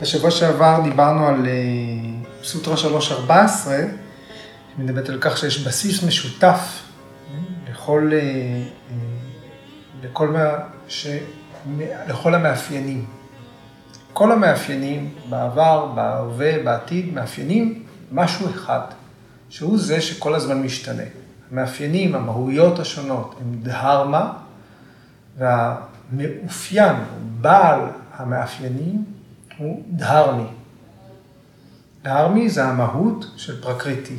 בשבוע שעבר דיברנו על אה, סוטרה 314, שמדברת על כך שיש בסיס משותף לכל, אה, אה, לכל, מה, ש, לכל המאפיינים. כל המאפיינים בעבר, בהווה, בעתיד, מאפיינים משהו אחד, שהוא זה שכל הזמן משתנה. המאפיינים, המהויות השונות, הם דהרמה, והמאופיין, בעל המאפיינים, הוא דהרמי. דהרמי זה המהות של פרקריטי.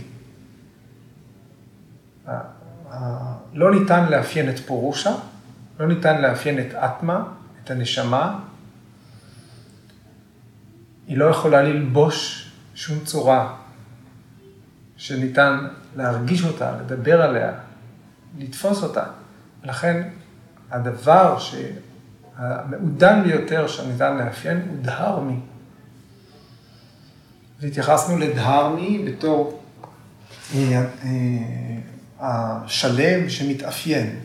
לא ניתן לאפיין את פורושה, לא ניתן לאפיין את אטמה, את הנשמה. היא לא יכולה ללבוש שום צורה שניתן להרגיש אותה, לדבר עליה, לתפוס אותה. לכן הדבר שהמעודן ביותר שניתן לאפיין הוא דהרמי. והתייחסנו לדהרמי בתור אה, אה, השלם שמתאפיין.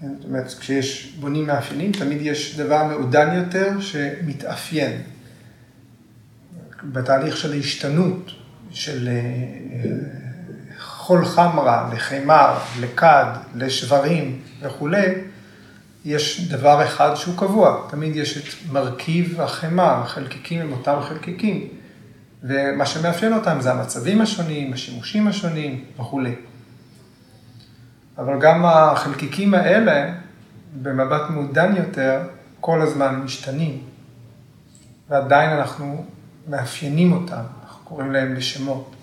זאת אומרת, כשיש בונים מאפיינים, תמיד יש דבר מעודן יותר שמתאפיין. בתהליך של ההשתנות, של אה, חול חמרה לחמר, לכד, לשברים וכולי, יש דבר אחד שהוא קבוע, תמיד יש את מרכיב החמר, החלקיקים הם אותם חלקיקים, ומה שמאפיין אותם זה המצבים השונים, השימושים השונים וכולי. אבל גם החלקיקים האלה, במבט מעודן יותר, כל הזמן משתנים, ועדיין אנחנו מאפיינים אותם, אנחנו קוראים להם בשמות.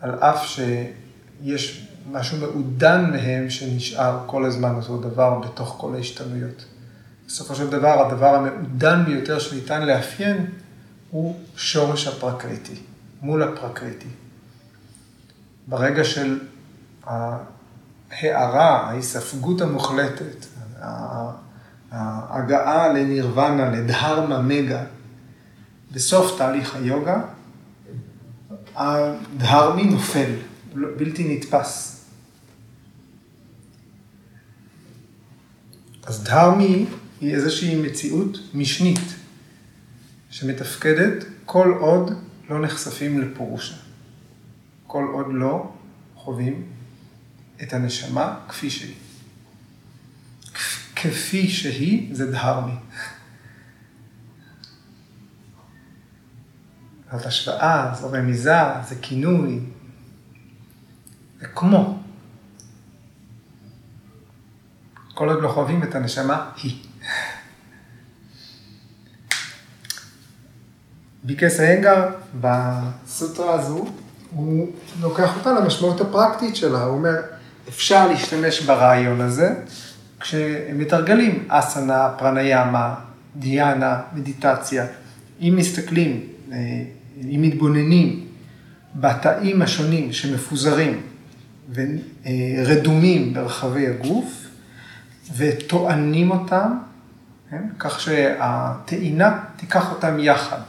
על אף שיש משהו מעודן מהם שנשאר כל הזמן אותו דבר בתוך כל ההשתנויות. בסופו של דבר, הדבר המעודן ביותר שניתן לאפיין הוא שורש הפרקריטי, מול הפרקריטי. ברגע של ההארה, ההיספגות המוחלטת, ההגעה לנירוונה, לדהרמה מגה, בסוף תהליך היוגה, הדהרמי נופל, בלתי נתפס. אז דהרמי היא איזושהי מציאות משנית שמתפקדת כל עוד לא נחשפים לפורושה. כל עוד לא חווים את הנשמה כפי שהיא. כפי שהיא זה דהרמי. זאת השוואה, זו רמיזה, זה כינוי, זה כמו. כל עוד לא חווים את הנשמה, היא. ביקס איינגר בסוטרה הזו, הוא לוקח אותה למשמעות הפרקטית שלה, הוא אומר, אפשר להשתמש ברעיון הזה כשהם מתרגלים אסנה, פרניאמה, דיאנה, מדיטציה. אם מסתכלים, אה, אם מתבוננים בתאים השונים שמפוזרים ורדומים ברחבי הגוף וטוענים אותם, כן? כך שהטעינה תיקח אותם יחד,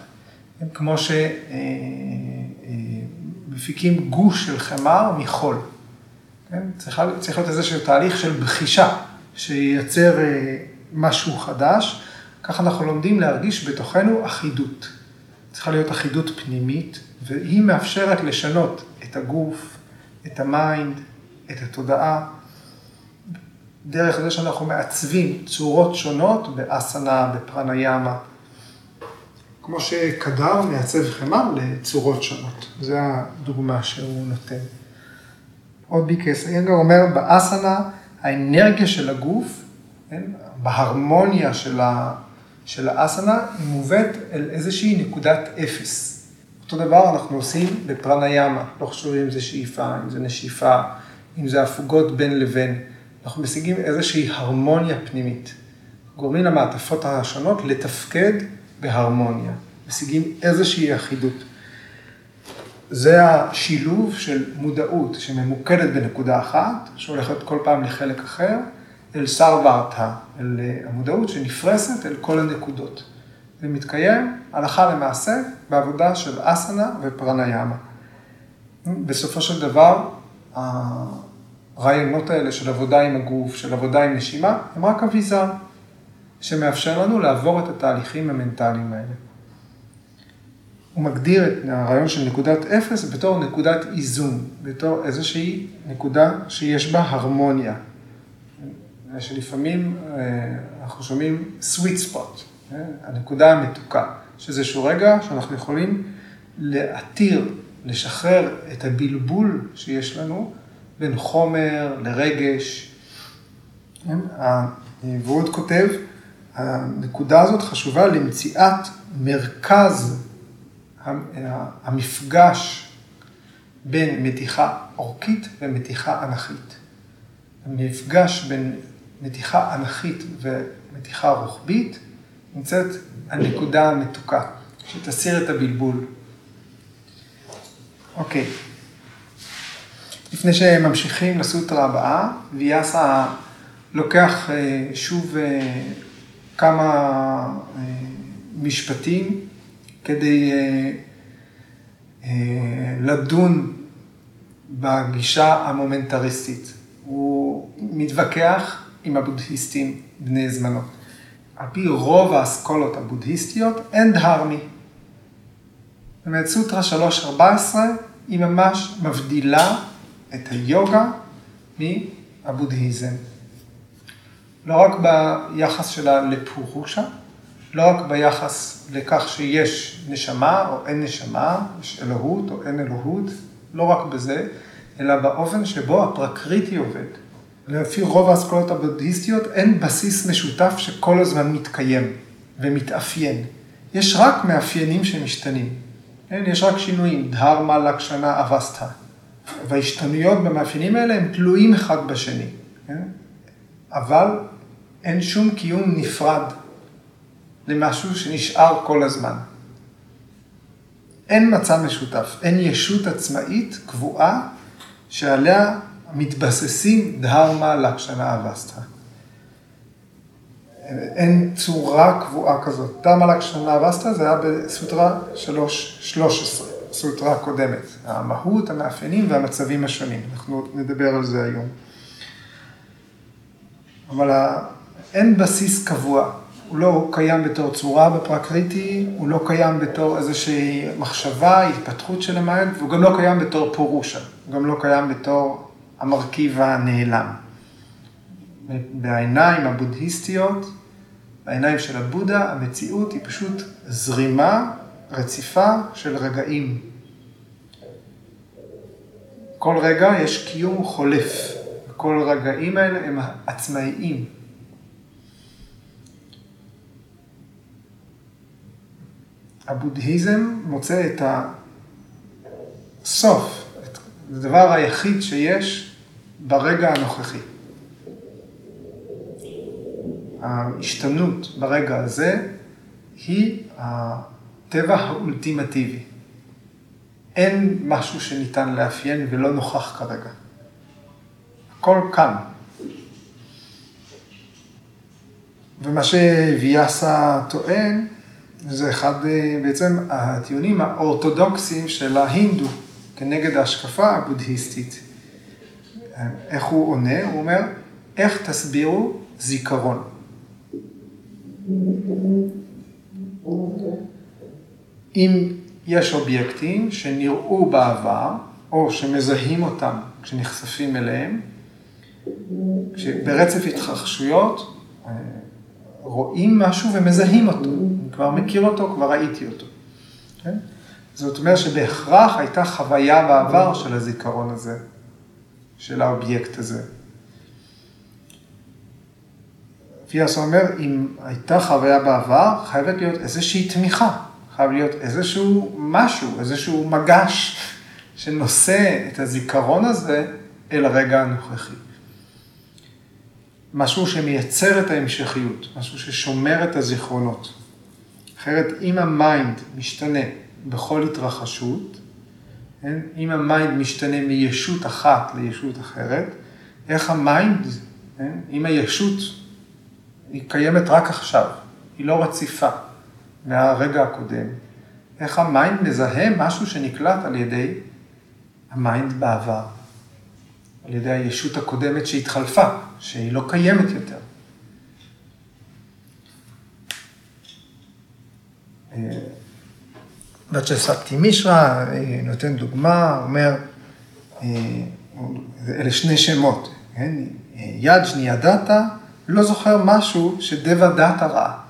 כן? כמו שמפיקים אה, אה, גוש של חמר מחול. כן? צריך, צריך להיות איזשהו תהליך של בחישה, שייצר אה, משהו חדש. ככה אנחנו לומדים להרגיש בתוכנו אחידות. צריכה להיות אחידות פנימית, והיא מאפשרת לשנות את הגוף, את ה mind, את התודעה, דרך זה שאנחנו מעצבים צורות שונות באסנה, בפרניאמה. כמו שקדר מעצב חמר לצורות שונות. זו הדוגמה שהוא נותן. עוד ביקס, איינגר אומר, באסנה האנרגיה של הגוף, כן, בהרמוניה של, ה, של האסנה, היא מובאת אל איזושהי נקודת אפס. אותו דבר אנחנו עושים בפרניאמה, לא חשוב אם זה שאיפה, אם זה נשיפה, אם זה הפוגות בין לבין. אנחנו משיגים איזושהי הרמוניה פנימית. גורמים למעטפות השונות לתפקד בהרמוניה. משיגים איזושהי אחידות. זה השילוב של מודעות שממוקדת בנקודה אחת, שהולכת כל פעם לחלק אחר, אל סרברטה, אל המודעות שנפרסת אל כל הנקודות. זה מתקיים הלכה למעשה בעבודה של אסנה ופרניאמה. בסופו של דבר, הרעיונות האלה של עבודה עם הגוף, של עבודה עם נשימה, הם רק אביזר. שמאפשר לנו לעבור את התהליכים המנטליים האלה. הוא מגדיר את הרעיון של נקודת אפס בתור נקודת איזון, בתור איזושהי נקודה שיש בה הרמוניה. שלפעמים אה, אנחנו שומעים sweet spot, אה, הנקודה המתוקה, שזה איזשהו רגע שאנחנו יכולים להתיר, לשחרר את הבלבול שיש לנו בין חומר לרגש. כן? והוא כותב, הנקודה הזאת חשובה למציאת מרכז המפגש בין מתיחה אורכית ומתיחה אנכית. המפגש בין מתיחה אנכית ומתיחה רוחבית נמצאת הנקודה המתוקה, שתסיר את הבלבול. אוקיי. לפני שממשיכים לסוטרה הבאה, ויאסה לוקח אה, שוב אה, כמה אה, משפטים כדי לדון בגישה המומנטריסטית. הוא מתווכח עם הבודהיסטים בני זמנו. על פי רוב האסכולות הבודהיסטיות אין דהרמי. זאת אומרת, סוטרה 3.14 היא ממש מבדילה את היוגה מהבודהיזם. לא רק ביחס שלה לפורושה, לא רק ביחס לכך שיש נשמה או אין נשמה, יש אלוהות או אין אלוהות, לא רק בזה, אלא באופן שבו הפרקריטי עובד. לפי רוב האסכולות הבודהיסטיות אין בסיס משותף שכל הזמן מתקיים ומתאפיין. יש רק מאפיינים שמשתנים. כן? יש רק שינויים, דהרמה, לקשנה, אבסטה. וההשתנויות במאפיינים האלה הם תלויים אחד בשני. כן? אבל אין שום קיום נפרד למשהו שנשאר כל הזמן. אין מצב משותף, אין ישות עצמאית קבועה שעליה מתבססים דהרמה לקשנה אבסטה. אין צורה קבועה כזאת. דהרמה לקשנה אבסטה זה היה בסוטרה 3.13, סוטרה הקודמת. המהות, המאפיינים והמצבים השונים. אנחנו נדבר על זה היום. אבל אין בסיס קבוע. הוא לא קיים בתור צורה בפרקריטי, הוא לא קיים בתור איזושהי מחשבה, התפתחות של ה mind, והוא גם לא קיים בתור פורושה, הוא גם לא קיים בתור המרכיב הנעלם. בעיניים הבודהיסטיות, בעיניים של הבודה, המציאות היא פשוט זרימה רציפה של רגעים. כל רגע יש קיום חולף, כל הרגעים האלה הם עצמאיים. הבודהיזם מוצא את הסוף, את הדבר היחיד שיש ברגע הנוכחי. ההשתנות ברגע הזה היא הטבע האולטימטיבי. אין משהו שניתן לאפיין ולא נוכח כרגע. הכל כאן. ומה שוויאסה טוען, זה אחד אה, בעצם הטיעונים האורתודוקסיים של ההינדו כנגד ההשקפה הבודהיסטית. איך הוא עונה? הוא אומר, איך תסבירו זיכרון? אם יש אובייקטים שנראו בעבר, או שמזהים אותם כשנחשפים אליהם, ברצף התרחשויות אה, רואים משהו ומזהים אותו. אני כבר מכיר אותו, כבר ראיתי אותו. כן? זאת אומרת שבהכרח הייתה חוויה בעבר של הזיכרון הזה, של האובייקט הזה. פיאסו אומר, אם הייתה חוויה בעבר, חייבת להיות איזושהי תמיכה, חייב להיות איזשהו משהו, איזשהו מגש שנושא את הזיכרון הזה אל הרגע הנוכחי. משהו שמייצר את ההמשכיות, משהו ששומר את הזיכרונות. אחרת, אם ה mind משתנה בכל התרחשות, כן? אם ה mind משתנה מישות אחת לישות אחרת, איך ה mind, כן? אם הישות היא קיימת רק עכשיו, היא לא רציפה מהרגע הקודם, איך ה mind מזהה משהו שנקלט על ידי ה mind בעבר. על ידי הישות הקודמת שהתחלפה, שהיא לא קיימת יותר. וצ'ספטי מישרא נותן דוגמה, אומר, אלה שני שמות, כן? יג'ניה דאטה, לא זוכר משהו שדבה דאטה ראה.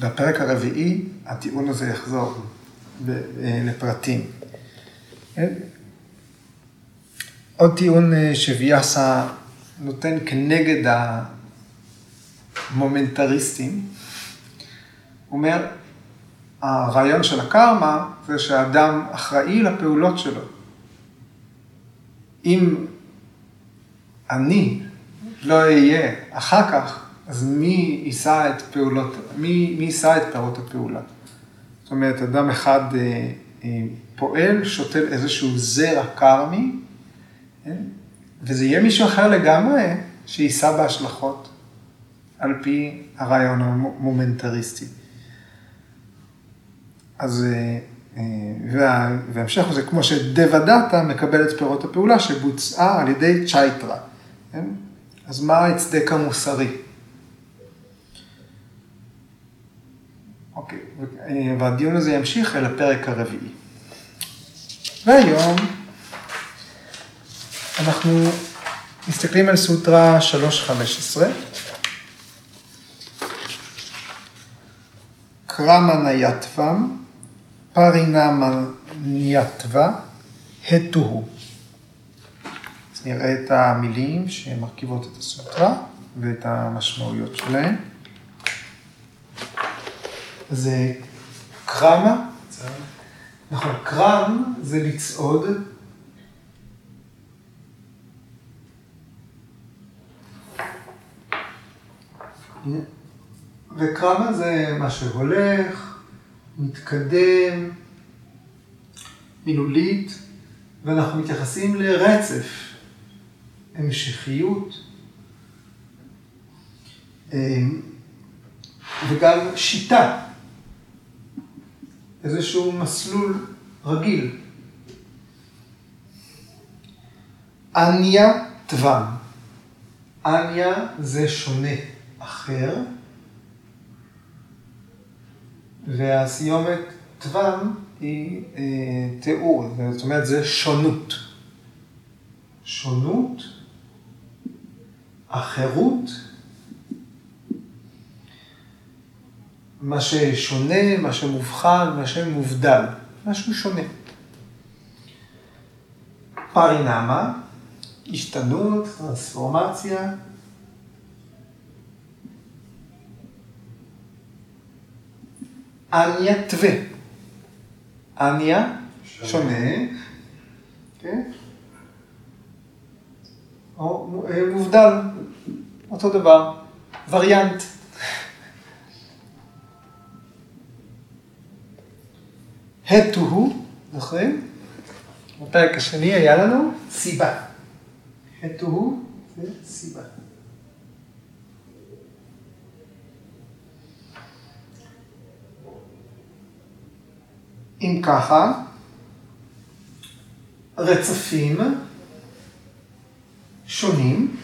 בפרק הרביעי הטיעון הזה יחזור לפרטים. עוד טיעון שוויאסה נותן כנגד המומנטריסטים, הוא אומר, הרעיון של הקרמה זה שהאדם אחראי לפעולות שלו. אם אני לא אהיה אחר כך, אז מי יישא את פעולות, מי, מי יישא את פירות הפעולה? זאת אומרת, אדם אחד אה, אה, פועל, שותל איזשהו זרע קרמי, כן? וזה יהיה מישהו אחר לגמרי שיישא בהשלכות על פי הרעיון המומנטריסטי. אז, אה, וההמשך זה כמו מקבל את פירות הפעולה שבוצעה על ידי צ'ייטרה. כן? אז מה ההצדק המוסרי? אוקיי, והדיון הזה ימשיך אל הפרק הרביעי. והיום אנחנו מסתכלים על סוטרה 3.15. קרמה נייתvam, פרינמה נייתva, התוהו. אז נראה את המילים שמרכיבות את הסוטרה ואת המשמעויות שלהן. זה קרמה, נכון, קרם זה לצעוד. וקרמה זה מה שהולך, מתקדם, מילולית, ואנחנו מתייחסים לרצף, המשכיות, וגם שיטה. איזשהו מסלול רגיל. אניה טוואם. אניה זה שונה, אחר, והסיומת טוואם היא אה, תיאור, זאת אומרת זה שונות. שונות, אחרות, מה ששונה, מה שמובחן, מה שמובדל, משהו שונה. פרינמה, השתנות, טרנספורמציה. אניה תווה. אניה, שונה, כן? או אה, מובדל, אותו דבר, וריאנט. הטו הוא, זוכרים? בפרק השני היה לנו סיבה. הטו הוא זה סיבה. אם ככה, רצפים שונים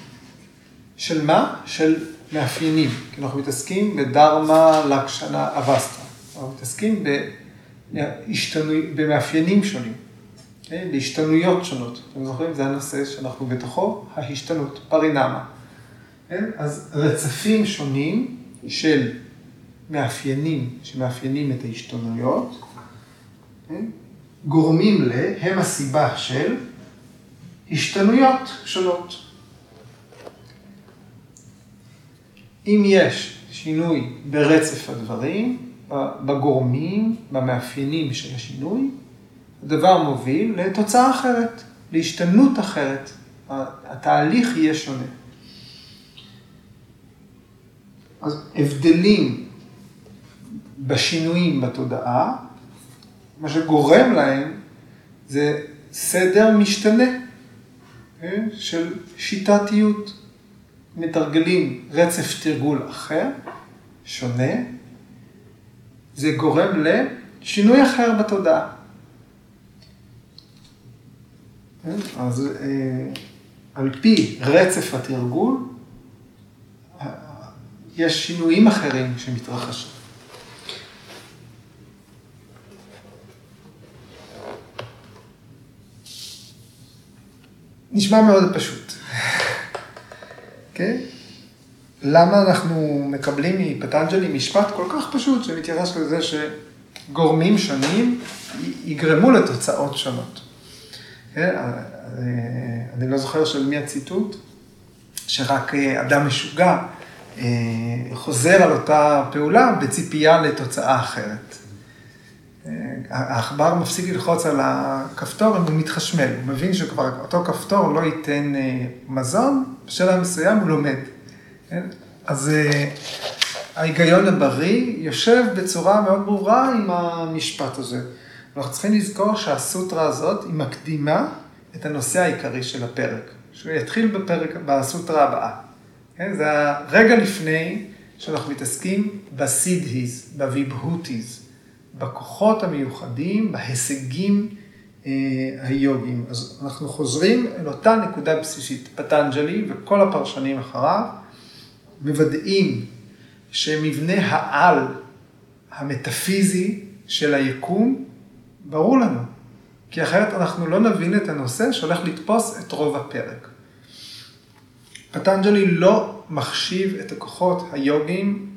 של מה? של מאפיינים. כי אנחנו מתעסקים בדרמה לקשנה אבסטרה. אנחנו מתעסקים ב... במאפיינים שונים, כן? בהשתנויות שונות. אתם זוכרים? זה הנושא שאנחנו בתוכו, ההשתנות, פרינמה. כן? אז רצפים שונים של מאפיינים שמאפיינים את ההשתנויות, כן? גורמים ל... הם הסיבה של השתנויות שונות. אם יש שינוי ברצף הדברים, בגורמים, במאפיינים של השינוי, הדבר מוביל לתוצאה אחרת, להשתנות אחרת. התהליך יהיה שונה. אז הבדלים בשינויים בתודעה, מה שגורם להם זה סדר משתנה כן? של שיטתיות. מתרגלים רצף תרגול אחר, שונה, זה גורם לשינוי אחר בתודעה. כן? אז אה, על פי רצף התרגול, יש שינויים אחרים שמתרחשים. נשמע מאוד פשוט. כן? למה אנחנו מקבלים מפטנג'לי משפט כל כך פשוט שמתייחס לזה שגורמים שונים יגרמו לתוצאות שונות. כן? אני לא זוכר של מי הציטוט, שרק אדם משוגע אה, חוזר על אותה פעולה בציפייה לתוצאה אחרת. אה, העכבר מפסיק ללחוץ על הכפתור, הוא מתחשמל, הוא מבין שכבר אותו כפתור לא ייתן אה, מזון, בשלב מסוים הוא לומד. כן? אז ההיגיון הבריא יושב בצורה מאוד ברורה עם המשפט הזה. אנחנו צריכים לזכור שהסוטרה הזאת היא מקדימה את הנושא העיקרי של הפרק, שהוא יתחיל בפרק, בסוטרה הבאה. כן? זה הרגע לפני שאנחנו מתעסקים בסידהיז, בוויבהוטיז, בכוחות המיוחדים, בהישגים אה, היוגיים. אז אנחנו חוזרים אל אותה נקודה בסיסית. פטנג'לי וכל הפרשנים אחריו מוודאים שמבנה העל המטאפיזי של היקום ברור לנו, כי אחרת אנחנו לא נבין את הנושא שהולך לתפוס את רוב הפרק. פטנג'לי לא מחשיב את הכוחות היוגיים,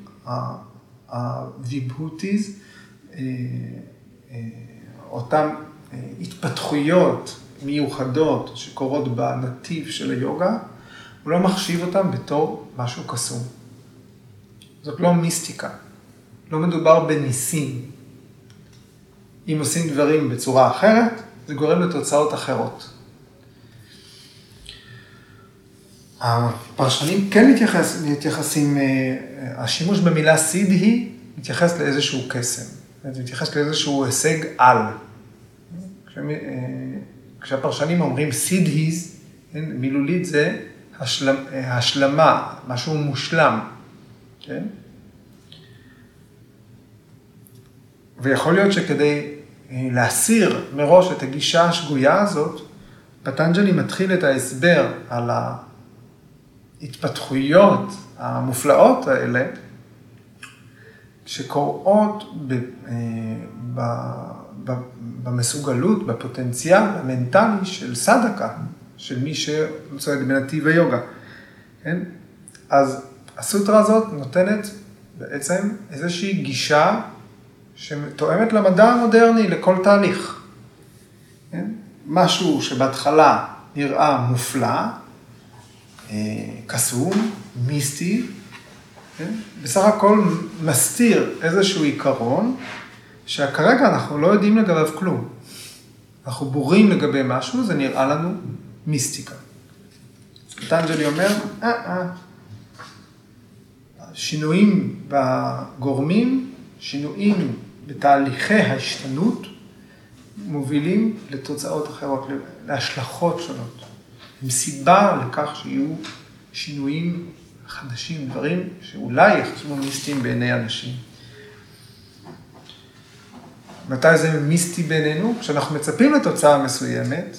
הוויבהוטיז, אה, אותן אה, התפתחויות מיוחדות שקורות בנתיב של היוגה, הוא לא מחשיב אותם בתור משהו קסום. זאת לא מיסטיקה, לא מדובר בניסים. אם עושים דברים בצורה אחרת, זה גורם לתוצאות אחרות. הפרשנים כן מתייחס, מתייחסים, אה, השימוש במילה סיד היא מתייחס לאיזשהו קסם, זה מתייחס לאיזשהו הישג על. אה, כשהפרשנים אומרים סיד היז, כן, מילולית זה השלמה, השלמה, משהו מושלם, כן? ויכול להיות שכדי אה, להסיר מראש את הגישה השגויה הזאת, פטנג'לי מתחיל את ההסבר על ההתפתחויות המופלאות האלה, שקורות אה, במסוגלות, בפוטנציאל המנטלי של סדקה, של מי שצועד בנתיב היוגה. כן? אז הסוטרה הזאת נותנת בעצם איזושהי גישה שתואמת למדע המודרני, לכל תהליך. כן? משהו שבהתחלה נראה מופלא, אה, קסום, מיסטי, כן? בסך הכל מסתיר איזשהו עיקרון, שכרגע אנחנו לא יודעים לגביו כלום. אנחנו בורים לגבי משהו, זה נראה לנו מיסטיקה. פטנג'לי אומר, אה, אה, שינויים בגורמים, שינויים בתהליכי ההשתנות, מובילים לתוצאות אחרות, להשלכות שונות. עם סיבה לכך שיהיו שינויים חדשים, דברים שאולי יחשבו מיסטיים בעיני אנשים. מתי זה מיסטי בעינינו? כשאנחנו מצפים לתוצאה מסוימת,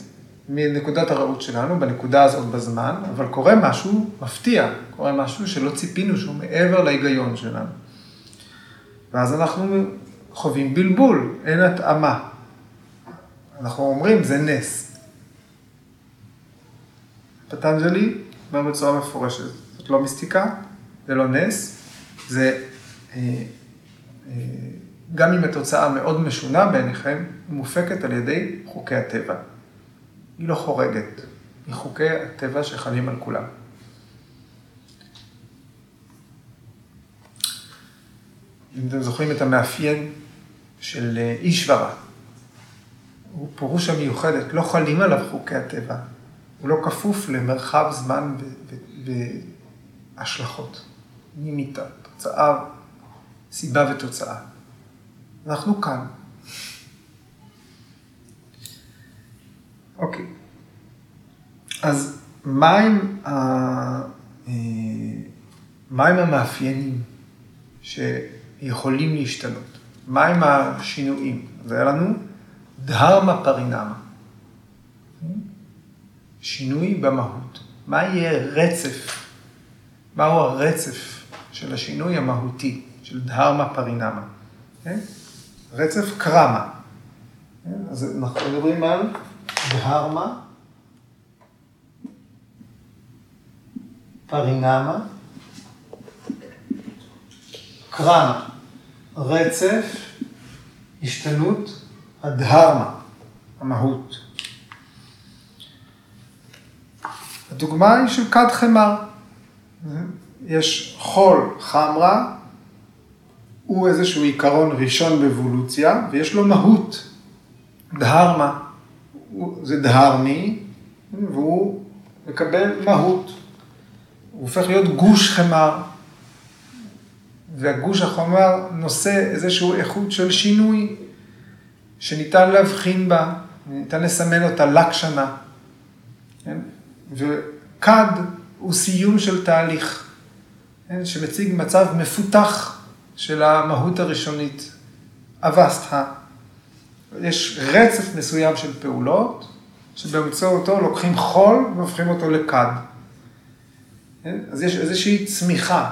מנקודת הראות שלנו, בנקודה הזאת בזמן, אבל קורה משהו מפתיע, קורה משהו שלא ציפינו שהוא מעבר להיגיון שלנו. ואז אנחנו חווים בלבול, אין התאמה. אנחנו אומרים, זה נס. פטנג'לי אומר בצורה מפורשת, זאת לא מיסטיקה, זה לא נס, זה, אה, אה, גם אם התוצאה מאוד משונה בעיניכם, מופקת על ידי חוקי הטבע. היא לא חורגת, היא חוקי הטבע שחלים על כולם. אם אתם זוכרים את המאפיין של אה, אישברה, הוא פירוש המיוחדת, לא חלים עליו חוקי הטבע, הוא לא כפוף למרחב זמן והשלכות. נימיתה, תוצאה, סיבה ותוצאה. אנחנו כאן. אוקיי. אז מהם, ה... אה, מהם המאפיינים שיכולים להשתנות? מהם השינויים? אז היה לנו דהרמה פרינמה. שינוי במהות. מה יהיה רצף? מהו הרצף של השינוי המהותי, של דהרמה פרינמה. כן? רצף קרמה. כן? אז אנחנו מדברים על דהרמה, פרינמה, קרמה, רצף, השתנות, הדהרמה, המהות. הדוגמה היא של כד חמר. יש חול חמרה, הוא איזשהו עיקרון ראשון באבולוציה, ויש לו מהות, דהרמה. זה דהרמי, והוא מקבל מהות. הוא הופך להיות גוש חמר. והגוש החומר נושא איזשהו איכות של שינוי, שניתן להבחין בה, ניתן לסמן אותה לקשנה. כן? וכד הוא סיום של תהליך, כן? שמציג מצב מפותח של המהות הראשונית, אבסטה. יש רצף מסוים של פעולות, שבאמצעותו לוקחים חול והופכים אותו לכד. אז יש איזושהי צמיחה.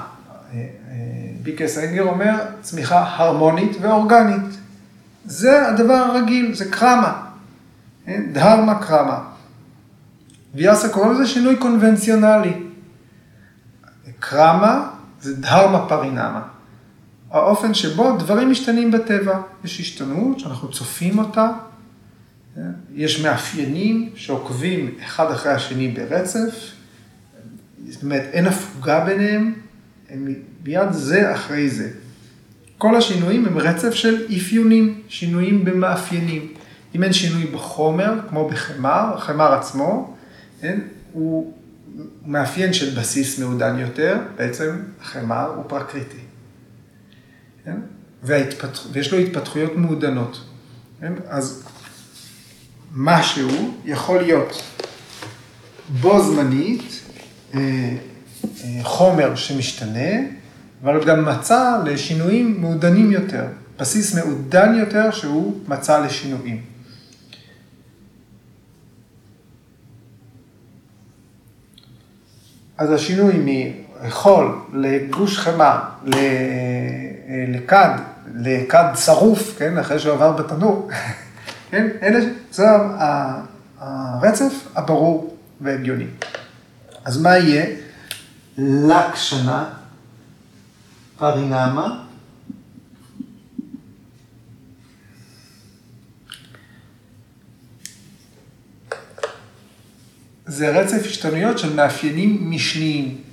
ביקס אנגר אומר, צמיחה הרמונית ואורגנית. זה הדבר הרגיל, זה קרמה. דהרמה קרמה. ויאסה קורא לזה שינוי קונבנציונלי. קרמה זה דהרמה פרינמה. האופן שבו דברים משתנים בטבע. יש השתנות שאנחנו צופים אותה, יש מאפיינים שעוקבים אחד אחרי השני ברצף, זאת אומרת אין הפוגה ביניהם, הם מיד זה אחרי זה. כל השינויים הם רצף של אפיונים, שינויים במאפיינים. אם אין שינוי בחומר, כמו בחמר, החמר עצמו, כן, הוא מאפיין של בסיס מעודן יותר, בעצם החמר הוא פרקריטי. כן? וההתפתח... ויש לו התפתחויות מעודנות. כן? אז משהו יכול להיות בו זמנית אה, אה, חומר שמשתנה, אבל גם מצע לשינויים מעודנים יותר, בסיס מעודן יותר שהוא מצע לשינויים. אז השינוי מחול לגוש חמה, לכד, לכד שרוף, כן, אחרי שהוא עבר בתנור, כן, אלה, זה הרצף הברור והגיוני. אז מה יהיה? לקשנה, פרינמה, זה רצף השתנויות של מאפיינים משניים.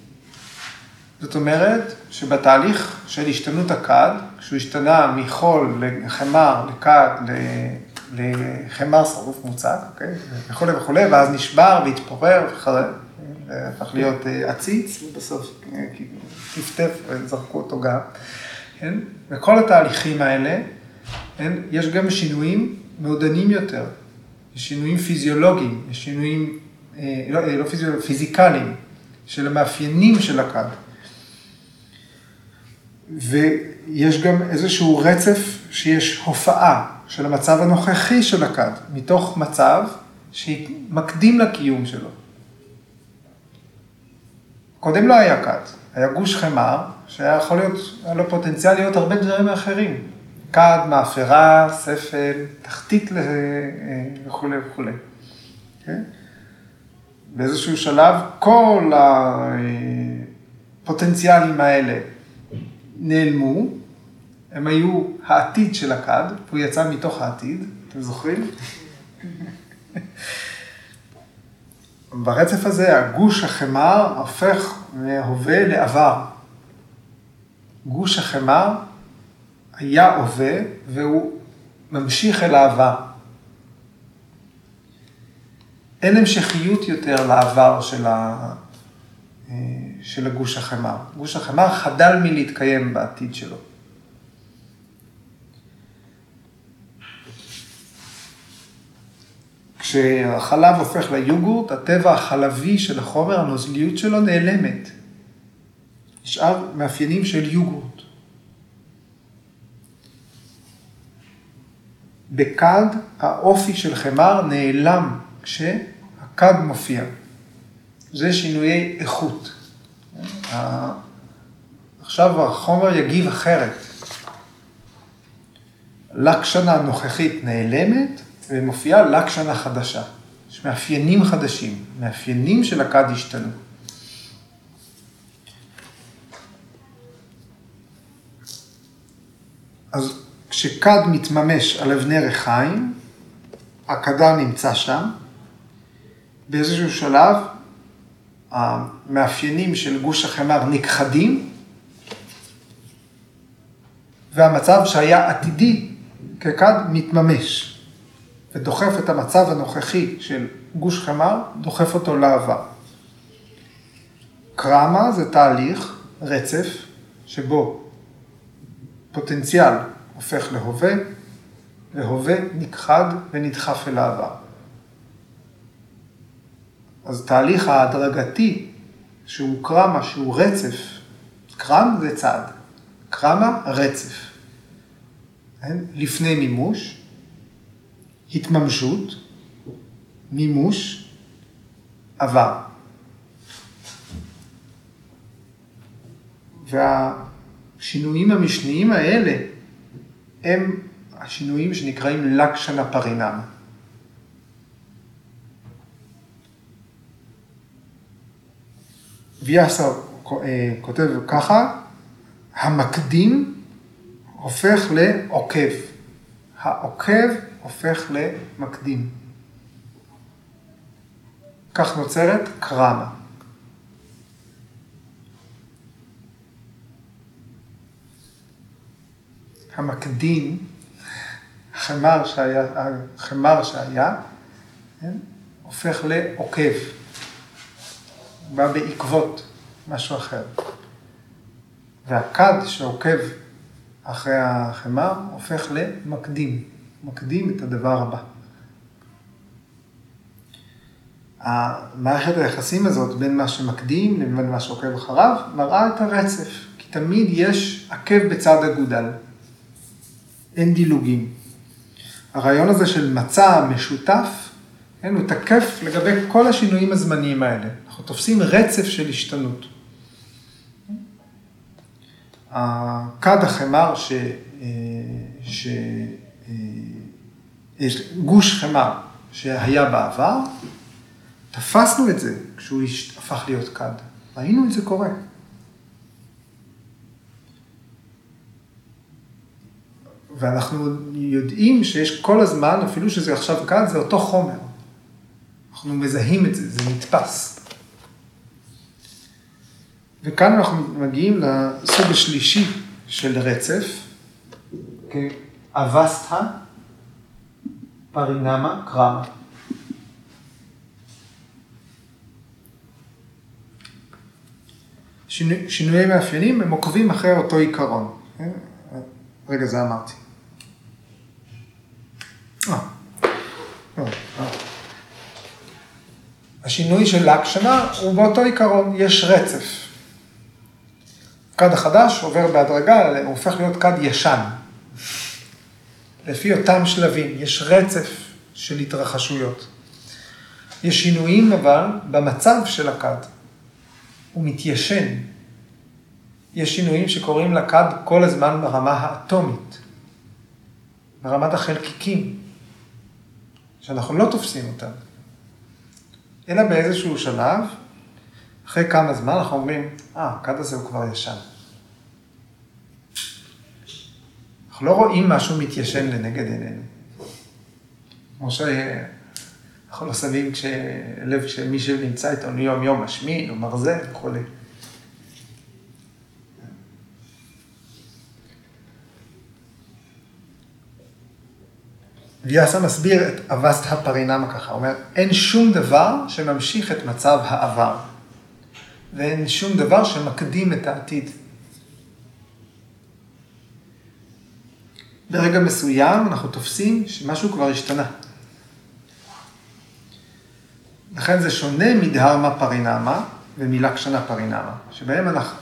זאת אומרת שבתהליך של השתנות הכד, כשהוא השתנה מחול לחמר, לכד, לחמר שרוף מוצק, אוקיי? וכולי וכולי, ואז נשבר והתפורר והפך להיות אה, עציץ, ובסוף אה, טפטף וזרקו אותו גם. כן? וכל התהליכים האלה, כן? יש גם שינויים מעודנים יותר, יש שינויים פיזיולוגיים, יש שינויים אה, לא, אה, לא פיזיולוגיים, פיזיקליים, של המאפיינים של הכד. ויש גם איזשהו רצף שיש הופעה של המצב הנוכחי של הכד, מתוך מצב שמקדים לקיום שלו. קודם לא היה כד, היה גוש חמר, שהיה יכול להיות, היה לו פוטנציאל להיות הרבה דברים אחרים. כד, מאפרה, ספל, תחתית אה, וכולי וכולי. Okay? כן? באיזשהו שלב כל הפוטנציאלים האלה נעלמו, הם היו העתיד של הכד, הוא יצא מתוך העתיד, אתם זוכרים? ברצף הזה הגוש החמר הופך מהווה לעבר. גוש החמר היה הווה והוא ממשיך אל העבר. אין המשכיות יותר לעבר של, ה... של הגוש החמר. גוש החמר חדל מלהתקיים בעתיד שלו. כשהחלב הופך ליוגורט, הטבע החלבי של החומר, הנוזליות שלו נעלמת. נשאר מאפיינים של יוגורט. בכד האופי של חמר נעלם כשהכד מופיע. זה שינויי איכות. עכשיו החומר יגיב אחרת. לקשנה נוכחית נעלמת ומופיעה לקשנה חדשה. יש מאפיינים חדשים, מאפיינים של הכד השתנו. אז כשכד מתממש על אבני ריחיים, הכדה נמצא שם, באיזשהו שלב המאפיינים של גוש החמר נכחדים, והמצב שהיה עתידי ככד מתממש, ודוחף את המצב הנוכחי של גוש חמר, דוחף אותו לעבר. קרמה זה תהליך, רצף, שבו פוטנציאל הופך להווה, והווה נכחד ונדחף אל העבר. אז תהליך ההדרגתי, שהוא קרמה, שהוא רצף, קרם זה צעד, קרמה רצף. כן? לפני מימוש, התממשות, מימוש, עבר. והשינויים המשניים האלה הם השינויים שנקראים לקשנה פרינם. ויאסר אה, כותב ככה, המקדים הופך לעוקב. העוקב הופך למקדים. כך נוצרת קרמה. המקדים, החמר שהיה, החמר שהיה כן, הופך לעוקב. בא בעקבות משהו אחר. והכד שעוקב אחרי החמר הופך למקדים, מקדים את הדבר הבא. המערכת היחסים הזאת בין מה שמקדים לבין מה שעוקב אחריו מראה את הרצף, כי תמיד יש עקב בצד אגודל. אין דילוגים. הרעיון הזה של מצע משותף, כן, הוא תקף לגבי כל השינויים הזמניים האלה. אנחנו תופסים רצף של השתנות. הכד החמר, ש... אה, ש... אה, גוש חמר שהיה בעבר, תפסנו את זה כשהוא הפך להיות כד. ראינו את זה קורה. ואנחנו יודעים שיש כל הזמן, אפילו שזה עכשיו כד, זה אותו חומר. אנחנו מזהים את זה, זה נתפס. וכאן אנחנו מגיעים לסוג השלישי של רצף, כאבסטה, פרינמה, קרמה. שינויי מאפיינים הם עוקבים אחרי אותו עיקרון. רגע, זה אמרתי. אה. אה, אה. השינוי של לקשנה הוא באותו עיקרון, יש רצף. כד החדש עובר בהדרגה, הוא הופך להיות כד ישן. לפי אותם שלבים, יש רצף של התרחשויות. יש שינויים אבל במצב של הכד. הוא מתיישן. יש שינויים שקורים לכד כל הזמן ברמה האטומית, ברמת החלקיקים, שאנחנו לא תופסים אותם. אלא באיזשהו שלב, אחרי כמה זמן אנחנו אומרים, אה, הכד הזה הוא כבר ישן. אנחנו לא רואים משהו מתיישן לנגד עינינו. כמו שאנחנו לא שמים לב שמי שנמצא איתנו יום יום משמין או מרזה וכולי. ויאסה מסביר את אבסט הפרינמה ככה, הוא אומר, אין שום דבר שממשיך את מצב העבר, ואין שום דבר שמקדים את העתיד. ברגע מסוים אנחנו תופסים שמשהו כבר השתנה. לכן זה שונה מדהרמה פרינמה ומלקשנה פרינמה, שבהם אנחנו,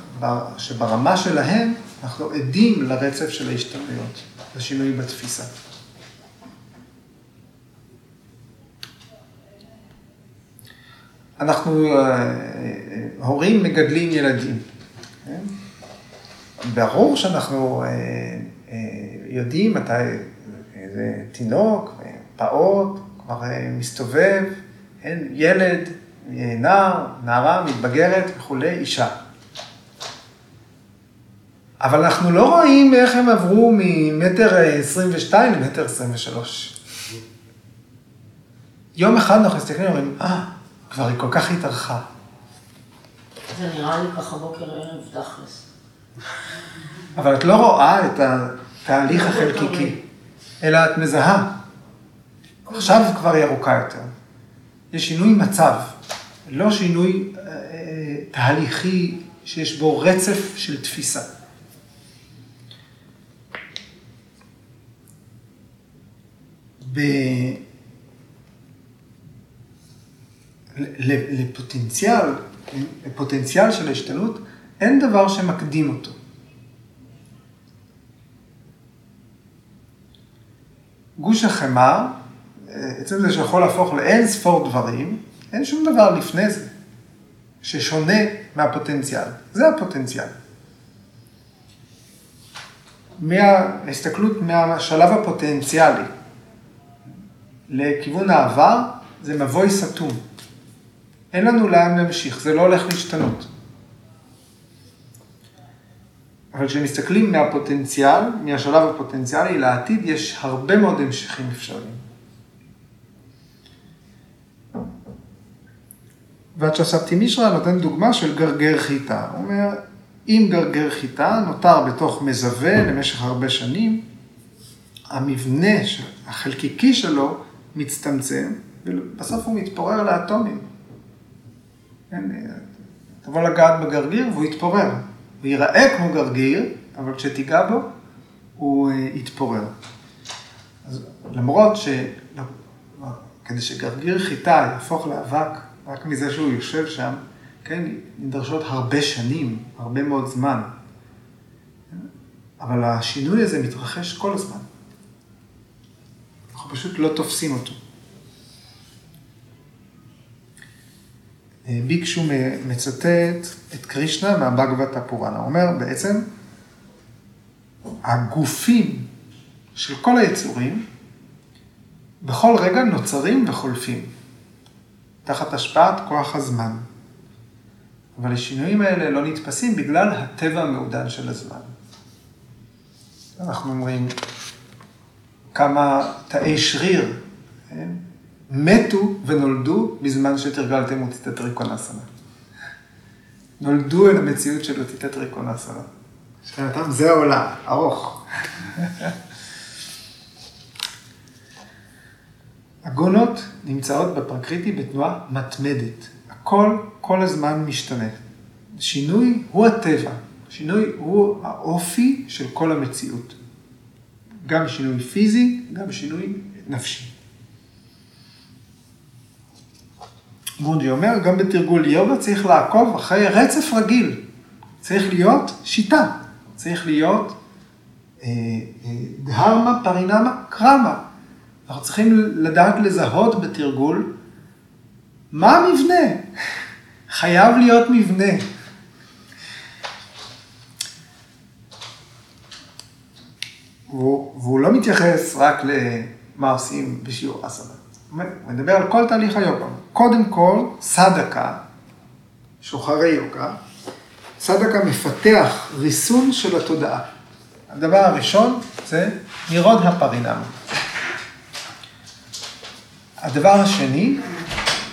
שברמה שלהם אנחנו עדים לרצף של ההשתנויות, לשינוי בתפיסה. אנחנו, אה, אה, הורים מגדלים ילדים. כן? ברור שאנחנו אה, יודעים מתי איזה תינוק, פעוט, כבר מסתובב, אין, ילד, נער, נערה, מתבגרת וכולי, אישה. אבל אנחנו לא רואים איך הם עברו ממטר 22 למטר 23. יום אחד אנחנו מסתכלים ואומרים, אה, כבר היא כל כך התארכה. זה נראה לי ככה בוקר ערב תכלס. אבל את לא רואה את התהליך החלקיקי, אלא את מזהה. עכשיו כבר היא ארוכה יותר. יש שינוי מצב, לא שינוי אה תהליכי שיש בו רצף של תפיסה. ב... לפוטנציאל, לפוטנציאל של השתנות, אין דבר שמקדים אותו. גוש החמר, עצם זה שיכול להפוך לאין ספור דברים, אין שום דבר לפני זה ששונה מהפוטנציאל. זה הפוטנציאל. מההסתכלות מהשלב הפוטנציאלי לכיוון העבר, זה מבוי סתום. אין לנו לאן להמשיך, זה לא הולך להשתנות. אבל כשמסתכלים מהפוטנציאל, מהשלב הפוטנציאלי לעתיד, יש הרבה מאוד המשכים אפשריים. והצ'ספטי מישרא נותן דוגמה של גרגר חיטה. הוא אומר, אם גרגר חיטה נותר בתוך מזווה למשך הרבה שנים, המבנה החלקיקי שלו מצטמצם, ובסוף הוא מתפורר לאטומים. כן, תבוא לגעת בגרגיר והוא יתפורר. הוא ייראה כמו גרגיר, אבל כשתיגע בו, הוא אה, יתפורר. אז למרות ש... כדי שגרגיר חיטה יהפוך לאבק, רק מזה שהוא יושב שם, כן, נדרשות הרבה שנים, הרבה מאוד זמן. אבל השינוי הזה מתרחש כל הזמן. אנחנו פשוט לא תופסים אותו. ביקשו מצטט את קרישנה מהבגבתא פוראנה. הוא אומר בעצם, הגופים של כל היצורים בכל רגע נוצרים וחולפים, תחת השפעת כוח הזמן. אבל השינויים האלה לא נתפסים בגלל הטבע המעודן של הזמן. אנחנו אומרים, כמה תאי שריר כן? מתו ונולדו בזמן שתרגלתם אוטהיטה טריקונסנה. נולדו אל המציאות של אוטהיטה טריקונסנה. מבחינתם זה העולם, ארוך. הגונות נמצאות בפרקריטי בתנועה מתמדת. הכל כל הזמן משתנה. שינוי הוא הטבע, שינוי הוא האופי של כל המציאות. גם שינוי פיזי, גם שינוי נפשי. גונדי אומר, גם בתרגול יוגה צריך לעקוב אחרי רצף רגיל. צריך להיות שיטה, צריך להיות אה, אה, דהרמה, פרינמה, קרמה. אנחנו צריכים לדעת לזהות בתרגול מה המבנה. חייב להיות מבנה. והוא, והוא לא מתייחס רק למה עושים בשיעור אסנה. מדבר על כל תהליך היוגה. קודם כל, סדקה, שוחרי יוגה, סדקה מפתח ריסון של התודעה. הדבר הראשון זה נירוד הפרינמה. הדבר השני,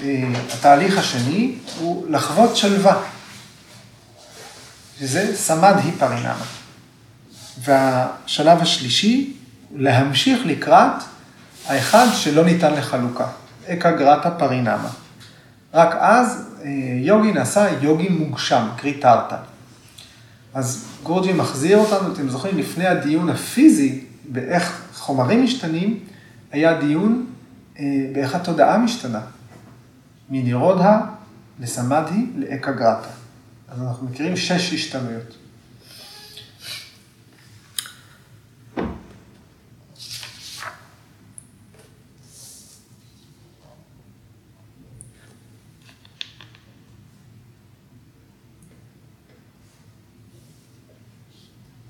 אה, התהליך השני, הוא לחוות שלווה, שזה סמד היפרינמה. והשלב השלישי, להמשיך לקראת האחד שלא ניתן לחלוקה, אקה גרטה פרינמה. רק אז אה, יוגי נעשה יוגי מוגשם, קריטרטה. אז גורג'י מחזיר אותנו, אתם זוכרים, לפני הדיון הפיזי באיך חומרים משתנים, היה דיון אה, באיך התודעה משתנה. מנירודה לסמדהי לאקה גרטה. אז אנחנו מכירים שש השתנויות.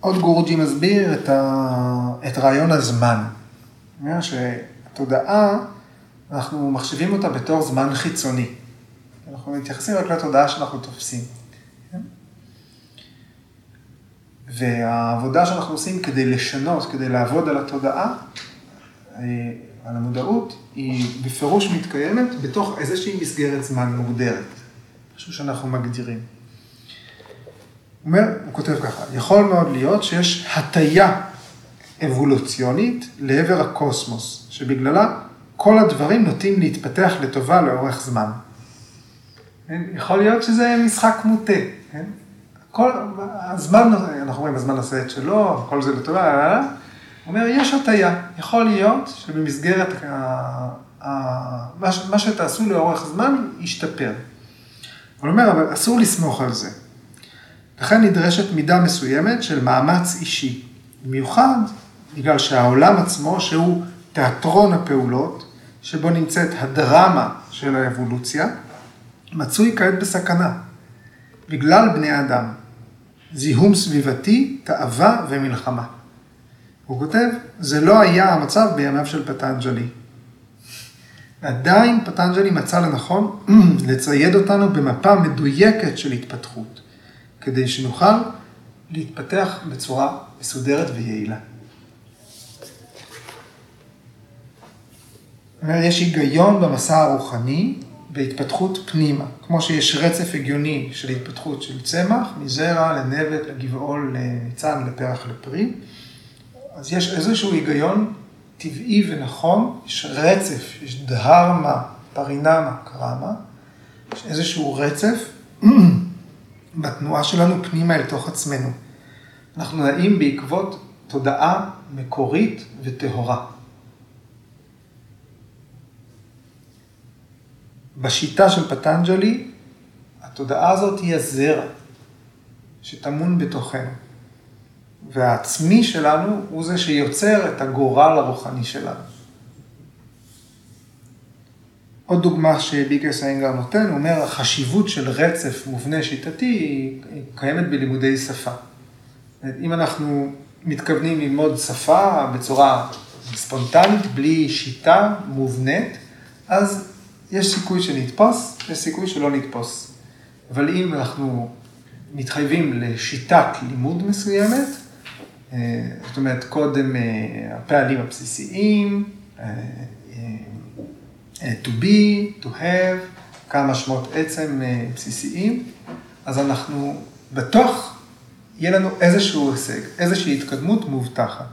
עוד גורג'י מסביר את, ה... את רעיון הזמן. אומר שהתודעה, אנחנו מחשיבים אותה בתור זמן חיצוני. אנחנו מתייחסים רק לתודעה שאנחנו תופסים. והעבודה שאנחנו עושים כדי לשנות, כדי לעבוד על התודעה, אה, על המודעות, היא בפירוש מתקיימת בתוך איזושהי מסגרת זמן מוגדרת, משהו שאנחנו מגדירים. הוא אומר, הוא כותב ככה, יכול מאוד להיות שיש הטיה אבולוציונית לעבר הקוסמוס, שבגללה כל הדברים נוטים להתפתח לטובה לאורך זמן. כן? יכול להיות שזה משחק מוטה, כן? כל הזמן, אנחנו אומרים, הזמן עושה את שלו, כל זה לטובה, הוא אומר, יש הטיה, יכול להיות שבמסגרת מה שתעשו לאורך זמן ישתפר. הוא אומר, אבל אסור לסמוך על זה. לכן נדרשת מידה מסוימת של מאמץ אישי. במיוחד בגלל שהעולם עצמו, שהוא תיאטרון הפעולות, שבו נמצאת הדרמה של האבולוציה, מצוי כעת בסכנה. בגלל בני אדם. זיהום סביבתי, תאווה ומלחמה. הוא כותב, זה לא היה המצב בימיו של פטנג'לי. עדיין פטנג'לי מצא לנכון לצייד אותנו במפה מדויקת של התפתחות, כדי שנוכל להתפתח בצורה מסודרת ויעילה. יש היגיון במסע הרוחני בהתפתחות פנימה, כמו שיש רצף הגיוני של התפתחות של צמח, מזרע לנבט, לגבעול, לניצן, לפרח, לפרי, אז יש איזשהו היגיון טבעי ונכון, יש רצף, יש דהרמה, פרינמה, קרמה, יש איזשהו רצף בתנועה שלנו פנימה אל תוך עצמנו. אנחנו נעים בעקבות תודעה מקורית וטהורה. בשיטה של פטנג'לי, התודעה הזאת היא הזרע שטמון בתוכנו. והעצמי שלנו הוא זה שיוצר את הגורל הרוחני שלנו. עוד דוגמה שביקרס איינגר נותן, הוא אומר, החשיבות של רצף מובנה שיטתי היא קיימת בלימודי שפה. אם אנחנו מתכוונים ללמוד שפה בצורה ספונטנית, בלי שיטה מובנית, אז יש סיכוי שנתפוס, יש סיכוי שלא נתפוס. אבל אם אנחנו מתחייבים לשיטת לימוד מסוימת, אה, זאת אומרת, קודם אה, הפעלים הבסיסיים, אה, to be, to have, כמה שמות עצם בסיסיים, אז אנחנו בטוח יהיה לנו איזשהו הישג, איזושהי התקדמות מובטחת.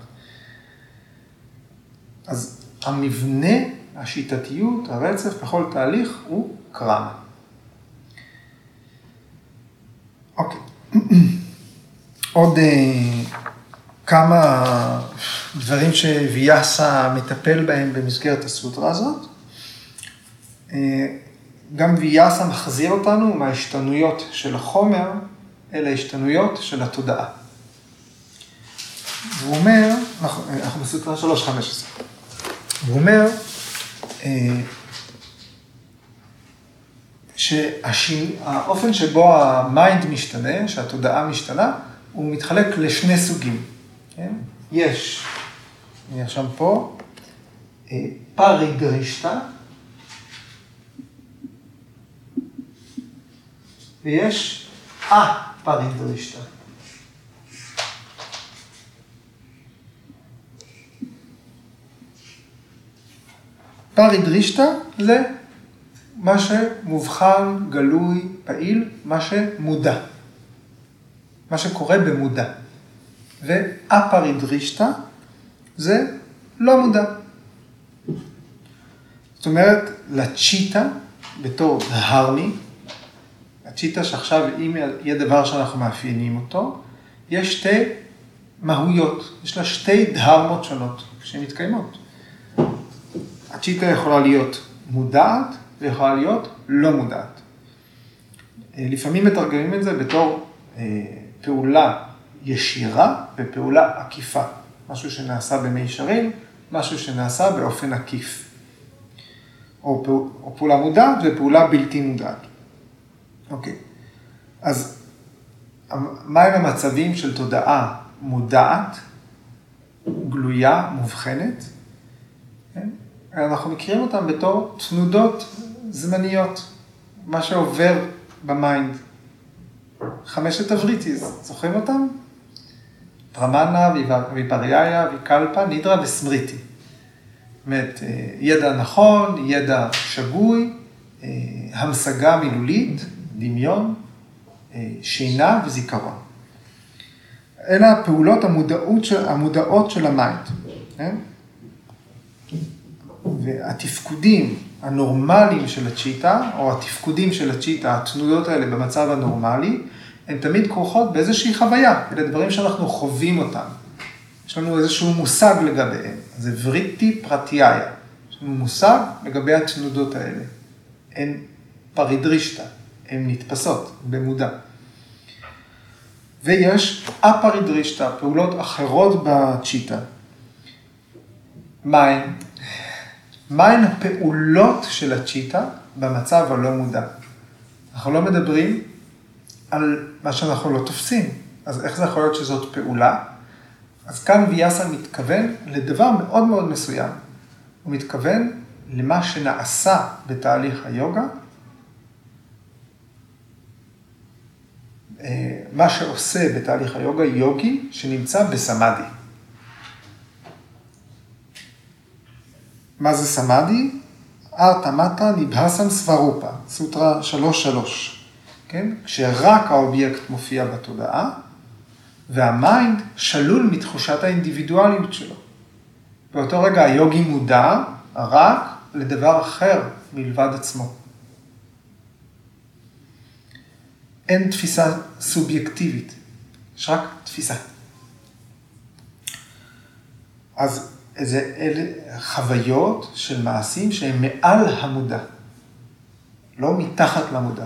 אז המבנה השיטתיות, הרצף בכל תהליך הוא קרמה. אוקיי. עוד uh, כמה דברים שוויאסה מטפל בהם במסגרת הסוטרה הזאת. Uh, גם ויאסה מחזיר אותנו מההשתנויות של החומר אל ההשתנויות של התודעה. והוא אומר, אנחנו, אנחנו בסוטרה 3.15, הוא אומר, אה, שהאופן שבו ה mind משתנה, שהתודעה משתנה, הוא מתחלק לשני סוגים. כן? יש, אני עכשיו פה, אה, פרידרישטה, ויש א-פרידרישטה. פרי דרישתא זה מה שמובחן, גלוי, פעיל, מה שמודע. מה שקורה במודע. ואפרי דרישתא זה לא מודע. זאת אומרת, לצ'יטה, בתור הרמי, הצ'יטה שעכשיו, אם יהיה דבר שאנחנו מאפיינים אותו, יש שתי מהויות, יש לה שתי דהרמות שונות שמתקיימות. הצ'יטה יכולה להיות מודעת ויכולה להיות לא מודעת. אה, לפעמים מתרגמים את זה בתור אה, פעולה ישירה ופעולה עקיפה. משהו שנעשה במישרין, משהו שנעשה באופן עקיף. או, פעול, או פעולה מודעת ופעולה בלתי מודעת. אוקיי, אז מהם המצבים של תודעה מודעת, גלויה, מובחנת. כן? אנחנו מכירים אותן בתור תנודות זמניות, מה שעובר ב mind. חמשת הווריטיז, זוכרים אותם? פרמנה, ויפריאיה, ויקלפה, נידרה וסמריטי. זאת אומרת, אה, ידע נכון, ידע שגוי, אה, המשגה מילולית, דמיון, אה, שינה וזיכרון. אלה הפעולות המודעות של, המודעות של ה mind. כן? והתפקודים הנורמליים של הצ'יטה, או התפקודים של הצ'יטה, התנודות האלה במצב הנורמלי, הן תמיד כרוכות באיזושהי חוויה. אלה דברים שאנחנו חווים אותם. יש לנו איזשהו מושג לגביהם. זה וריטי פרטיאיה. יש לנו מושג לגבי התנודות האלה. הן פרידרישטה, הן נתפסות במודע. ויש אפרידרישתא, פעולות אחרות בצ'יטה. מהן? מהן הפעולות של הצ'יטה במצב הלא מודע? אנחנו לא מדברים על מה שאנחנו לא תופסים. אז איך זה יכול להיות שזאת פעולה? אז כאן ויאסה מתכוון לדבר מאוד מאוד מסוים. הוא מתכוון למה שנעשה בתהליך היוגה, מה שעושה בתהליך היוגה יוגי שנמצא בסמאדי. מה זה סמאדי? ארתא מטרה נירבהסם סוורופה, סוטרה 3.3. כן? כשרק האובייקט מופיע בתודעה, וה mind שלול מתחושת האינדיבידואליות שלו. באותו רגע היוגי מודע רק לדבר אחר מלבד עצמו. אין תפיסה סובייקטיבית, יש רק תפיסה. אז זה אלה חוויות של מעשים שהם מעל המודע, לא מתחת למודע.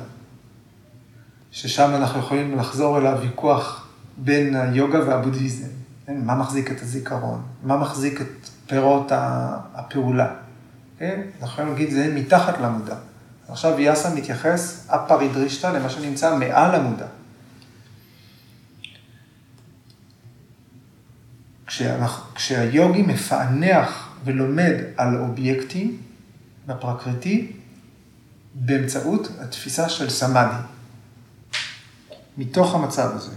ששם אנחנו יכולים לחזור אל הוויכוח בין היוגה והבודהיזם. כן? מה מחזיק את הזיכרון? מה מחזיק את פירות הפעולה? כן? אנחנו יכולים להגיד, זה מתחת למודע. עכשיו יאסה מתייחס אפרידרישתא למה שנמצא מעל המודע. כשהיוגי מפענח ולומד על אובייקטים בפרקריטי באמצעות התפיסה של סמאדי. מתוך המצב הזה.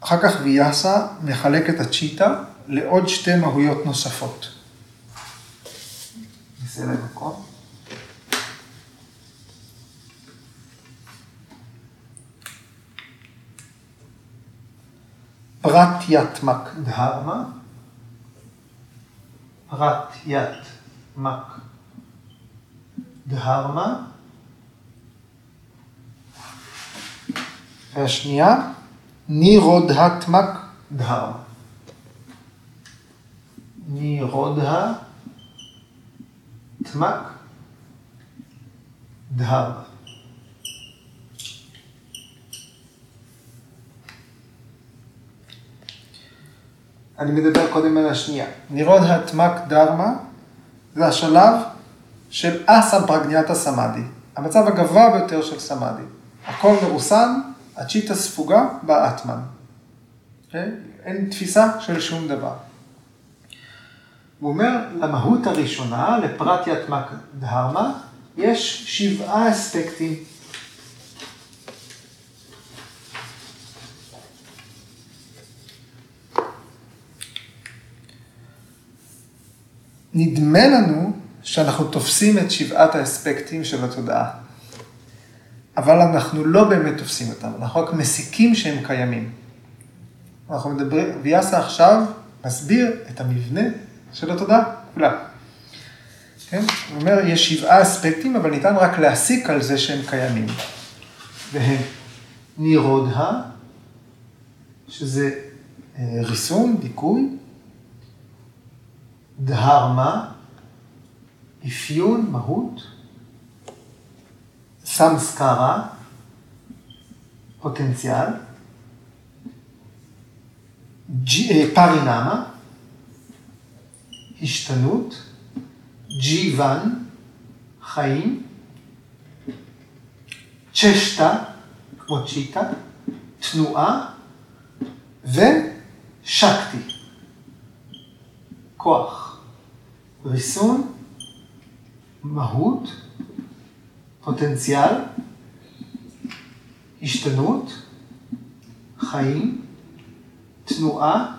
אחר כך ויאסה מחלק את הצ'יטה לעוד שתי מהויות נוספות. בסדר מקום. פרט יתמק דהרמה, פרט יתמק דהרמה. והשנייה, נירודהטמק דהרמה. נירודה תמק דהרמה. אני מדבר קודם על השנייה. נירוד התמק דרמה זה השלב של אסם פרגניאטה סמאדי, המצב הגבוה ביותר של סמאדי. הכל מרוסן, הצ'יטה ספוגה באטמן. אוקיי? אין תפיסה של שום דבר. הוא אומר, למהות הראשונה, לפרטיית מק דהרמה, יש שבעה אספקטים. נדמה לנו שאנחנו תופסים את שבעת האספקטים של התודעה. אבל אנחנו לא באמת תופסים אותם, אנחנו רק מסיקים שהם קיימים. אנחנו מדברים, ויאסה עכשיו מסביר את המבנה של התודעה כולה. כן? הוא אומר, יש שבעה אספקטים, אבל ניתן רק להסיק על זה שהם קיימים. והם נירודה, שזה אה, ריסון, דיכוי, דהרמה, אפיון, מהות, סמסקרה, פוטנציאל, אה, פרינמה, השתנות, ג'יוון, חיים, צ'שטה, כמו צ'יטה, תנועה ושקטי, כוח, ריסון, מהות, פוטנציאל, השתנות, חיים, תנועה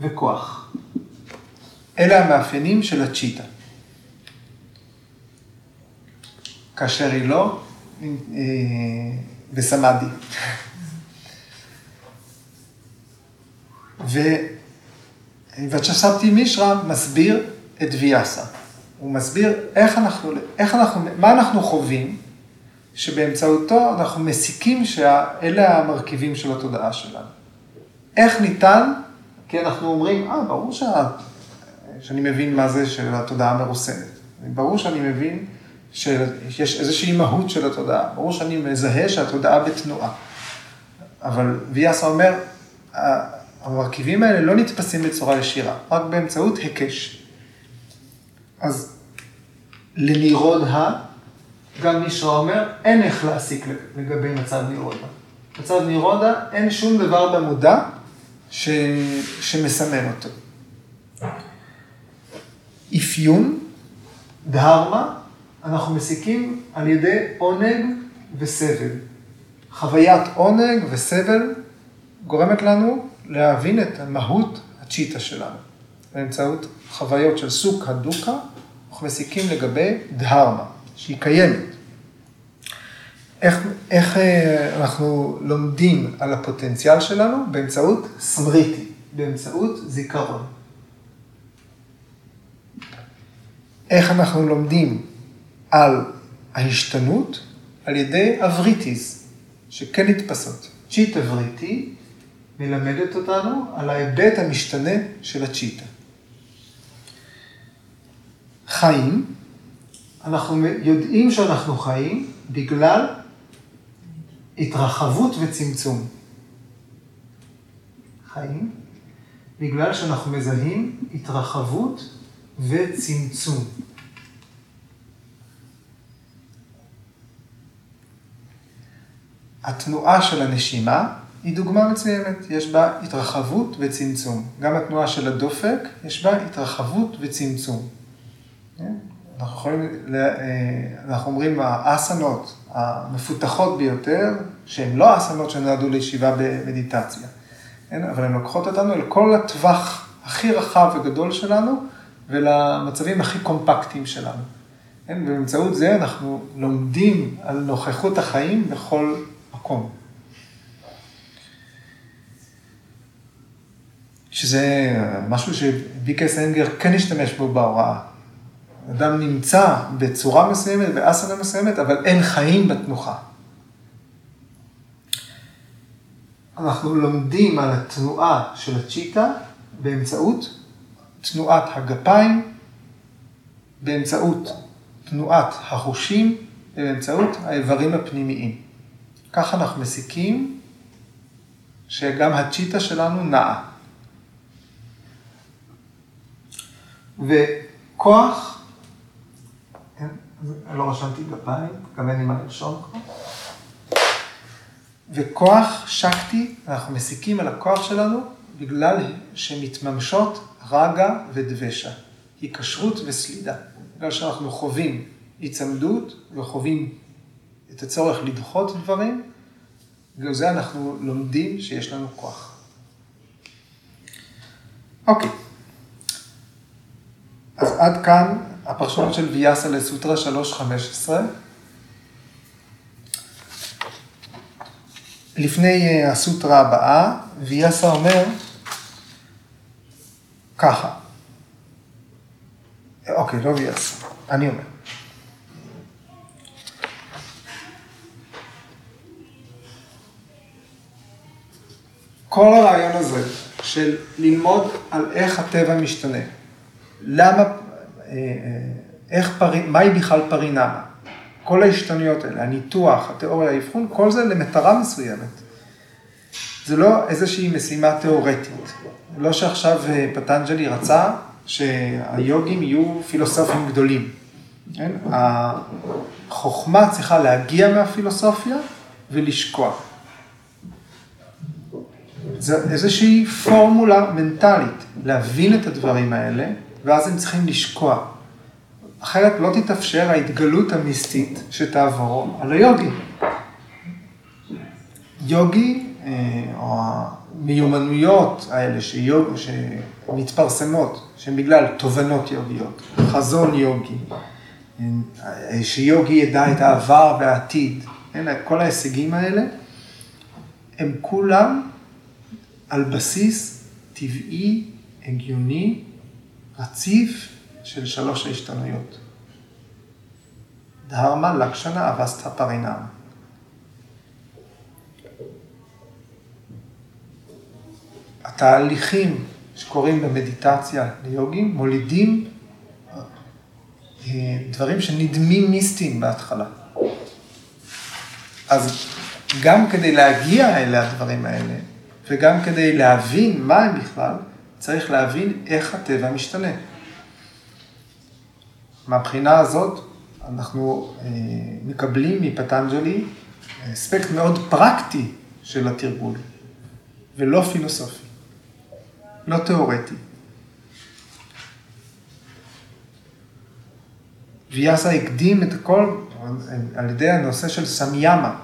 וכוח. אלה המאפיינים של הצ'יטה. כאשר היא לא אה, בסמאדי. וצ'ספטי מישרא מסביר את ויאסה. הוא מסביר איך אנחנו, איך אנחנו, מה אנחנו חווים, שבאמצעותו אנחנו מסיקים שאלה המרכיבים של התודעה שלנו. איך ניתן, כי אנחנו אומרים, אה, ברור שה, שאני מבין מה זה של התודעה המרוסנת. ברור שאני מבין שיש איזושהי מהות של התודעה. ברור שאני מזהה שהתודעה בתנועה. אבל ויאסה אומר, המרכיבים האלה לא נתפסים בצורה ישירה, רק באמצעות היקש. אז לנירודה, גם מישרא אומר, אין איך להסיק לגבי מצב נירודה. מצב נירודה, אין שום דבר במודע ש... שמסמן אותו. אפיון, דהרמה, אנחנו מסיקים על ידי עונג וסבל. חוויית עונג וסבל גורמת לנו להבין את המהות הצ'יטה שלנו. באמצעות חוויות של סוכה דוקה, אנחנו מסיקים לגבי דהרמה, שהיא קיימת. איך, איך אה, אנחנו לומדים על הפוטנציאל שלנו? באמצעות סמריטי, באמצעות זיכרון. איך אנחנו לומדים על ההשתנות? על ידי אבריטיז, שכן נתפסות. צ'יט אבריטי מלמדת אותנו על ההיבט המשתנה של הצ'יטה. חיים, אנחנו יודעים שאנחנו חיים בגלל התרחבות וצמצום. חיים בגלל שאנחנו מזהים התרחבות וצמצום. התנועה של הנשימה היא דוגמה מצוינת, יש בה התרחבות וצמצום. גם התנועה של הדופק, יש בה התרחבות וצמצום. אנחנו יכולים, אה, אנחנו אומרים האסנות המפותחות ביותר, שהן לא האסנות שנועדו לישיבה במדיטציה, כן? אבל הן לוקחות אותנו אל כל הטווח הכי רחב וגדול שלנו ולמצבים הכי קומפקטיים שלנו. כן? ובאמצעות זה אנחנו לומדים על נוכחות החיים בכל מקום. שזה משהו שביקי סנגר כן השתמש בו בהוראה. אדם נמצא בצורה מסוימת, באסנה מסוימת, אבל אין חיים בתנוחה. אנחנו לומדים על התנועה של הצ'יטה באמצעות תנועת הגפיים, באמצעות תנועת החושים ובאמצעות האיברים הפנימיים. כך אנחנו מסיקים שגם הצ'יטה שלנו נעה. וכוח, כן, לא רשמתי גפיים, גם אין לי מה לרשום כבר. וכוח שקטי, אנחנו מסיקים על הכוח שלנו בגלל שמתממשות רגע ודבשה, היקשרות וסלידה. בגלל שאנחנו חווים היצמדות וחווים את הצורך לדחות דברים, בגלל זה אנחנו לומדים שיש לנו כוח. אוקיי. אז עד כאן הפרשנות של ויאסה לסוטרה 3.15. לפני אה, הסוטרה הבאה, ויאסה אומר ככה. אוקיי, לא ויאסה, אני אומר. כל הרעיון הזה של ללמוד על איך הטבע משתנה, למה, אה, אה, איך פרי, מהי בכלל פרינמה, כל ההשתנויות האלה, הניתוח, התיאוריה, האבחון, כל זה למטרה מסוימת. זה לא איזושהי משימה תיאורטית. לא שעכשיו אה, פטנג'לי רצה שהיוגים יהיו פילוסופים גדולים. כן? החוכמה צריכה להגיע מהפילוסופיה ולשקוע. זה איזושהי פורמולה מנטלית, להבין את הדברים האלה, ואז הם צריכים לשקוע. אחרת לא תתאפשר ההתגלות המיסטית שתעבור על היוגי. יוגי, או המיומנויות האלה שיוג, שמתפרסמות, שהן בגלל תובנות יוגיות, חזון יוגי, אה, שיוגי ידע את העבר והעתיד, כל ההישגים האלה, הם כולם על בסיס טבעי, הגיוני, רציף של שלוש ההשתנויות. דהרמה, לקשנה, אבסטה, פרינם. התהליכים שקורים במדיטציה ליוגים מולידים אה, דברים שנדמים מיסטיים בהתחלה. אז גם כדי להגיע אל הדברים האלה, וגם כדי להבין מה הם בכלל, צריך להבין איך הטבע משתנה. מהבחינה הזאת, אנחנו אה, מקבלים מפטנג'לי אספקט מאוד פרקטי של התרגול, ולא פילוסופי, לא תיאורטי. ויאסה הקדים את הכל על ידי הנושא של סמיאמה.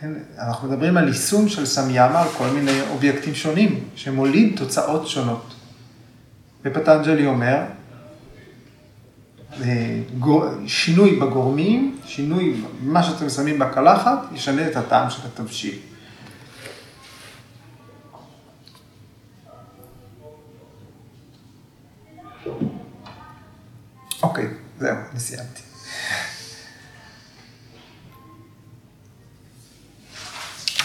כן, אנחנו מדברים על יישום של סמיאמה על כל מיני אובייקטים שונים, שמוליד תוצאות שונות. ופטנג'לי אומר, אה, שינוי בגורמים, שינוי במה שאתם שמים בקלחת, ישנה את הטעם של התבשיל. אוקיי, זהו, אני סיימתי.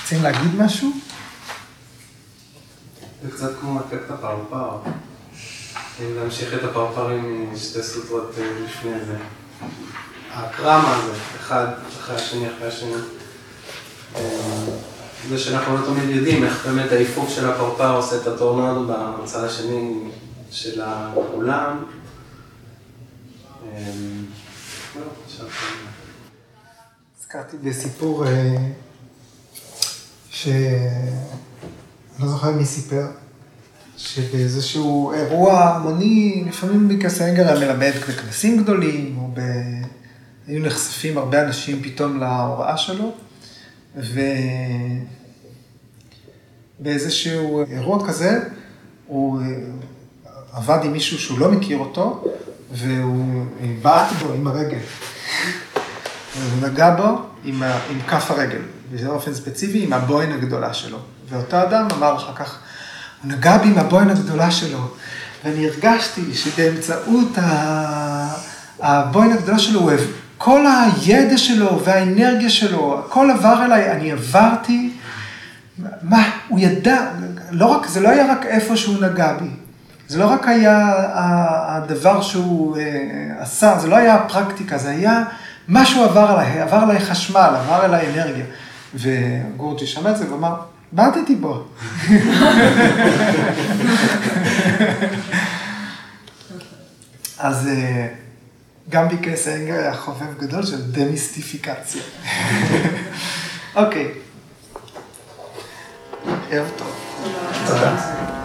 רוצים להגיד משהו? זה קצת כמו אפקט הפרפר. אם להמשיך את הפרפרים משתי סוטרות אה, לפני זה. הקרמה הזה, אחד אחרי השני אחרי השני. אה, זה שאנחנו לא תמיד יודעים איך באמת העיפוף של הפרפר עושה את הטורנדו בצד השני של האולם. אה, הזכרתי בסיפור שאני לא זוכר מי סיפר, שבאיזשהו אירוע המוני, לפעמים בקסנגר היה מלמד בכנסים גדולים, או ב... היו נחשפים הרבה אנשים פתאום להוראה שלו, ובאיזשהו אירוע כזה, הוא עבד עם מישהו שהוא לא מכיר אותו, והוא בעט בו עם הרגל. הוא נגע בו עם, עם כף הרגל. באופן ספציפי עם הבוין הגדולה שלו. ואותו אדם אמר אחר כך, הוא נגע בי עם הבוין הגדולה שלו, ואני הרגשתי שבאמצעות הבוין הגדולה שלו, כל הידע שלו והאנרגיה שלו, הכל עבר אליי, אני עברתי, מה, הוא ידע, לא רק, זה לא היה רק איפה שהוא נגע בי, זה לא רק היה הדבר שהוא אה, עשה, זה לא היה הפרקטיקה, זה היה משהו עבר עליי, עבר עליי חשמל, עבר אליי אנרגיה. וגורג'י שמע את זה ואמר, בעטתי בו. אז אה, גם ביקס אנגר היה חובב גדול של דמיסטיפיקציה. אוקיי. ערב טוב. תודה.